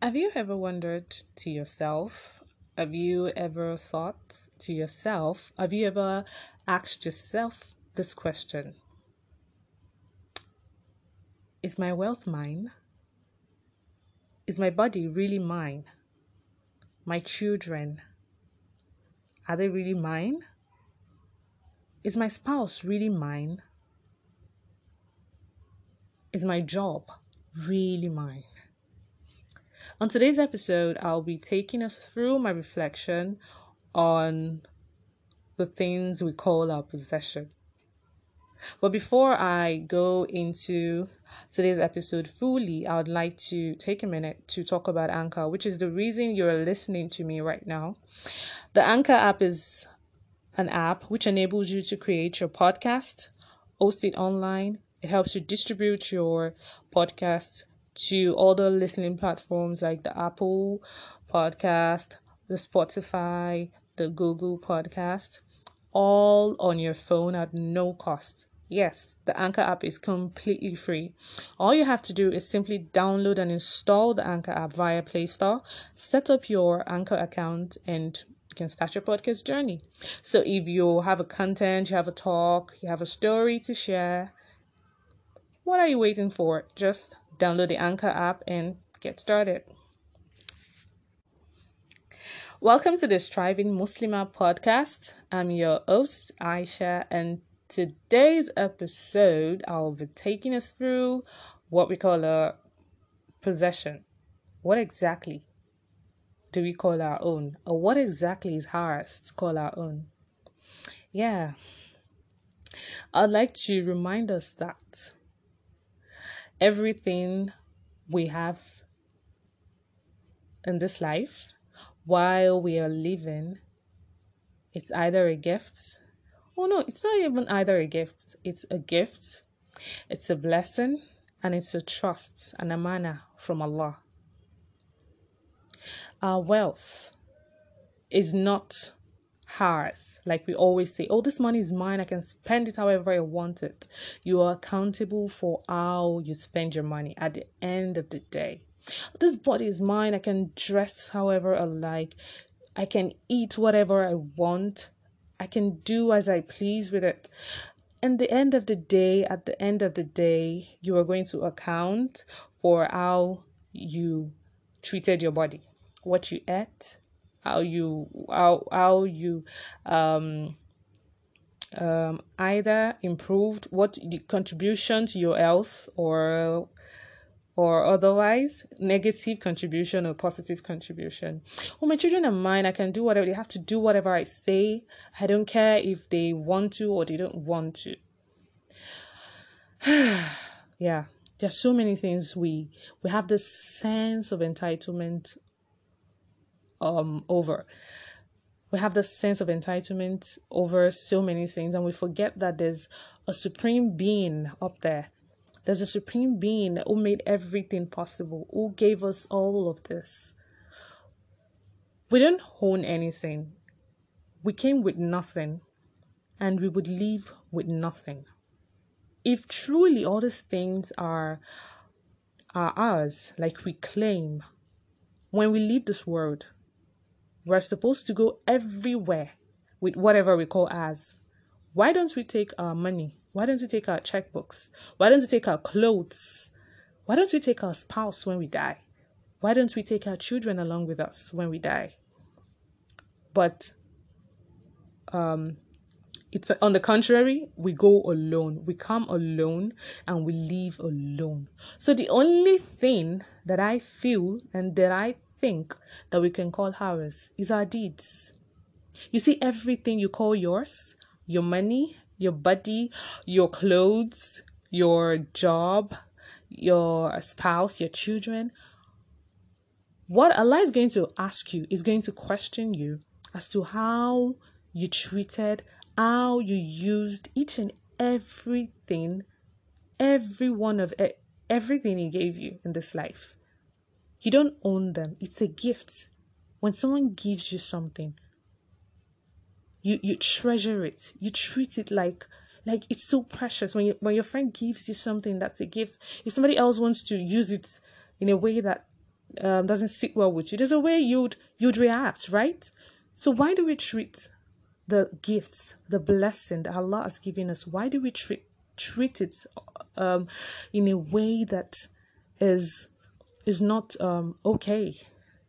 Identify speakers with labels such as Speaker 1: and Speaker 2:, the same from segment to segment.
Speaker 1: Have you ever wondered to yourself? Have you ever thought to yourself? Have you ever asked yourself this question? Is my wealth mine? Is my body really mine? My children, are they really mine? Is my spouse really mine? Is my job really mine? On today's episode, I'll be taking us through my reflection on the things we call our possession. But before I go into today's episode fully, I would like to take a minute to talk about Anchor, which is the reason you're listening to me right now. The Anchor app is an app which enables you to create your podcast, host it online. It helps you distribute your podcast to other listening platforms like the Apple Podcast, the Spotify, the Google Podcast, all on your phone at no cost. Yes, the Anchor app is completely free. All you have to do is simply download and install the Anchor app via Play Store, set up your Anchor account, and you can start your podcast journey. So if you have a content, you have a talk, you have a story to share, what are you waiting for? Just download the Anchor app and get started. Welcome to the Striving Muslima podcast. I'm your host, Aisha, and today's episode, I'll be taking us through what we call a possession. What exactly do we call our own? Or what exactly is ours to call our own? Yeah. I'd like to remind us that everything we have in this life while we are living, it's either a gift. Oh no, it's not even either a gift. It's a gift, it's a blessing, and it's a trust and amana from Allah. Our wealth is not ours. Like we always say, oh, this money is mine. I can spend it however I want it. You are accountable for how you spend your money at the end of the day. This body is mine. I can dress however I like. I can eat whatever I want. I can do as I please with it. And the end of the day, at the end of the day, you are going to account for how you treated your body, what you ate, how you how how you um um either improved what the contribution to your health or or otherwise negative contribution or positive contribution. Well, my children are mine. I can do whatever they have to do whatever I say. I don't care if they want to or they don't want to. yeah, there's so many things we we have this sense of entitlement um over. We have this sense of entitlement over so many things and we forget that there's a supreme being up there. There's a supreme being who made everything possible who gave us all of this. We didn't own anything. We came with nothing and we would leave with nothing. If truly all these things are are ours like we claim when we leave this world we're supposed to go everywhere with whatever we call as. Why don't we take our money? Why don't we take our checkbooks? Why don't we take our clothes? Why don't we take our spouse when we die? Why don't we take our children along with us when we die? But um, it's on the contrary, we go alone. We come alone and we leave alone. So the only thing that I feel and that I think that we can call ours is our deeds. You see, everything you call yours, your money, your body, your clothes, your job, your spouse, your children, what Allah is going to ask you is going to question you as to how you treated, how you used each and everything, every one of everything He gave you in this life. You don't own them. It's a gift. When someone gives you something, you you treasure it. You treat it like like it's so precious. When you, when your friend gives you something that's a gift, if somebody else wants to use it in a way that um, doesn't sit well with you, there's a way you'd you'd react, right? So why do we treat the gifts, the blessing that Allah has given us? Why do we treat treat it um, in a way that is is not um, okay,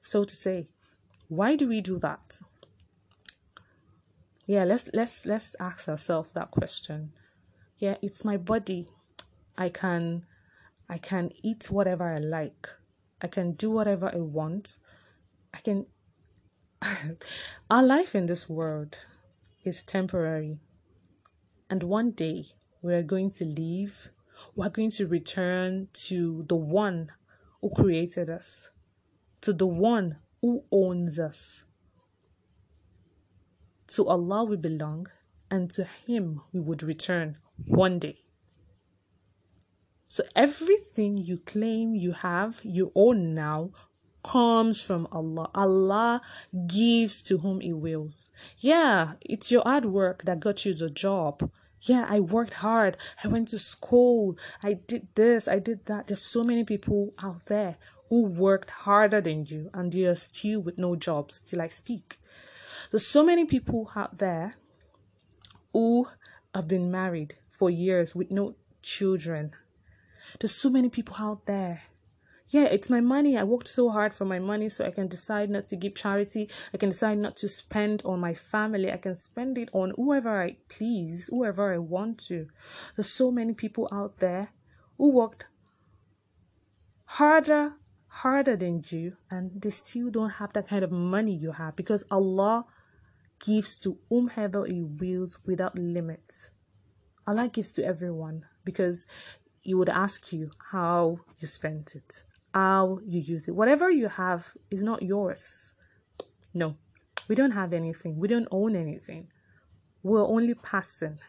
Speaker 1: so to say? Why do we do that? Yeah, let's let's let's ask ourselves that question. Yeah, it's my body. I can I can eat whatever I like. I can do whatever I want. I can our life in this world is temporary. And one day we are going to leave. We're going to return to the one who created us, to the one who owns us. To Allah we belong, and to Him we would return one day. So everything you claim you have, you own now, comes from Allah. Allah gives to whom He wills. Yeah, it's your hard work that got you the job. Yeah, I worked hard. I went to school. I did this. I did that. There's so many people out there who worked harder than you and they are still with no jobs till I speak. There's so many people out there who have been married for years with no children. There's so many people out there. Yeah, it's my money. I worked so hard for my money so I can decide not to give charity. I can decide not to spend on my family. I can spend it on whoever I please, whoever I want to. There's so many people out there who worked harder harder than you and they still don't have that kind of money you have because Allah gives to whomever He wills without limits. Allah gives to everyone because He would ask you how you spent it, how you use it. Whatever you have is not yours. No, we don't have anything, we don't own anything. We're only passing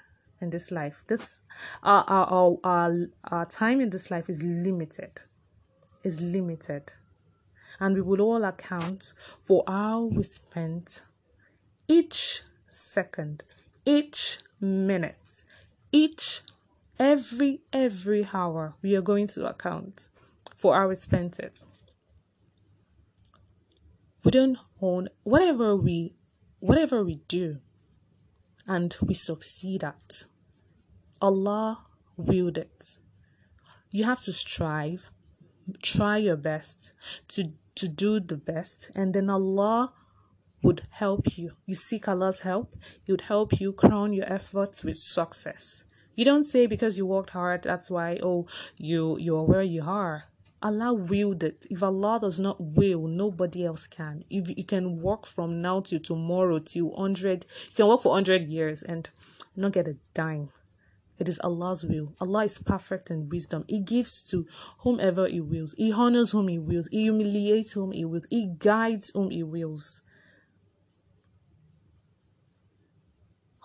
Speaker 1: in this life. This our our our, our time in this life is limited is limited, and we will all account for how we spent each second, each minute, each every every hour. We are going to account for our it. We don't own whatever we whatever we do and we succeed at. Allah willed it. You have to strive try your best to to do the best and then Allah would help you. You seek Allah's help, He would help you crown your efforts with success. You don't say because you worked hard, that's why oh you you're where you are. Allah willed it. If Allah does not will, nobody else can. If you can work from now till tomorrow till hundred, you can work for hundred years and not get a dime. It is Allah's will. Allah is perfect in wisdom. He gives to whomever He wills. He honors whom He wills. He humiliates whom He wills. He guides whom He wills.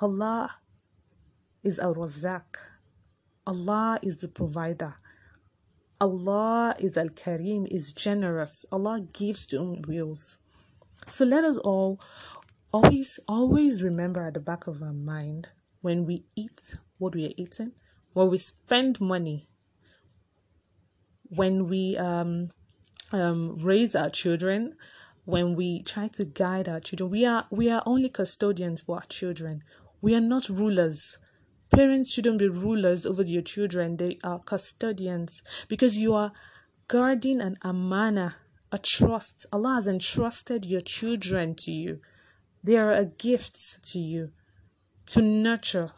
Speaker 1: Allah is Ar-Razzaq. Allah is the provider. Allah is Al Karim, is generous. Allah gives to whom He wills. So let us all always, always remember at the back of our mind when we eat what we are eating, when we spend money, when we um, um, raise our children, when we try to guide our children, we are we are only custodians for our children. We are not rulers. Parents shouldn't be rulers over your children. They are custodians because you are guarding an amana, a trust. Allah has entrusted your children to you. They are a gift to you to nurture,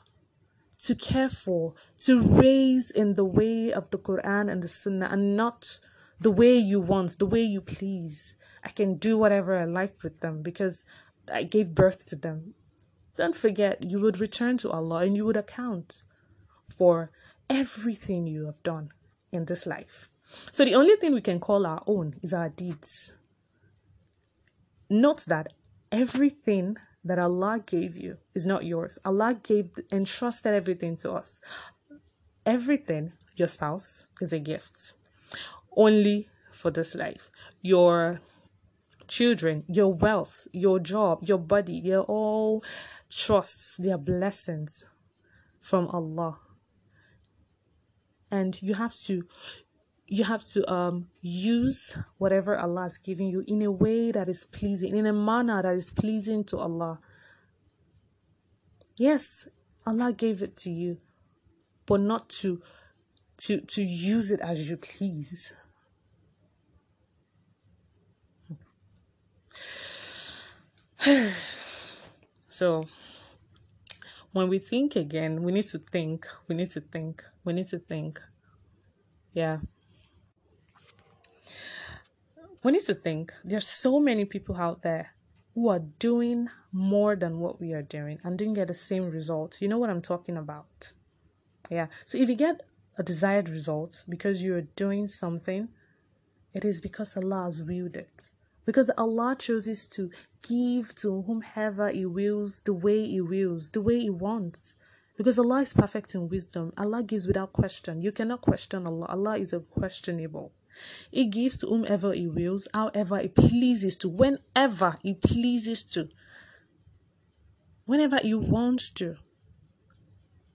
Speaker 1: to care for, to raise in the way of the Quran and the Sunnah and not the way you want, the way you please. I can do whatever I like with them because I gave birth to them. Don't forget, you would return to Allah and you would account for everything you have done in this life. So the only thing we can call our own is our deeds. Note that everything that Allah gave you is not yours. Allah gave entrusted everything to us. Everything, your spouse, is a gift. Only for this life. Your children, your wealth, your job, your body, they're all trusts, their blessings from Allah. And you have to you have to um use whatever Allah is giving you in a way that is pleasing, in a manner that is pleasing to Allah. Yes, Allah gave it to you, but not to to to use it as you please. so when we think again, we need to think, we need to think, we need to think. Yeah. We need to think. There's so many people out there who are doing more than what we are doing and didn't get the same result. You know what I'm talking about? Yeah. So if you get a desired result because you're doing something, it is because Allah has willed it. Because Allah chooses to give to whomever He wills, the way He wills, the way He wants. Because Allah is perfect in wisdom. Allah gives without question. You cannot question Allah. Allah is unquestionable. He gives to whomever He wills, however He pleases to, whenever He pleases to, whenever He wants to.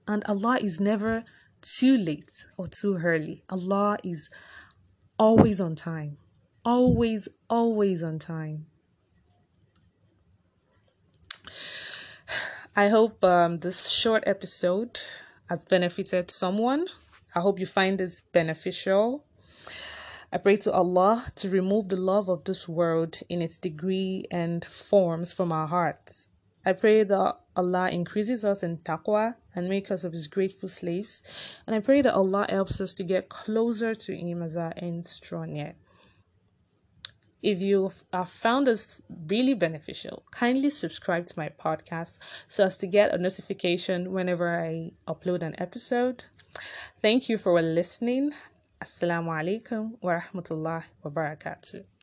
Speaker 1: And Allah is never too late or too early. Allah is always on time. Always, always on time. I hope um, this short episode has benefited someone. I hope you find this beneficial. I pray to Allah to remove the love of this world in its degree and forms from our hearts. I pray that Allah increases us in taqwa and make us of His grateful slaves. And I pray that Allah helps us to get closer to Him as our end strong yet. If you have found this really beneficial, kindly subscribe to my podcast so as to get a notification whenever I upload an episode. Thank you for listening. Assalamu alaikum wa rahmatullahi wa barakatuh.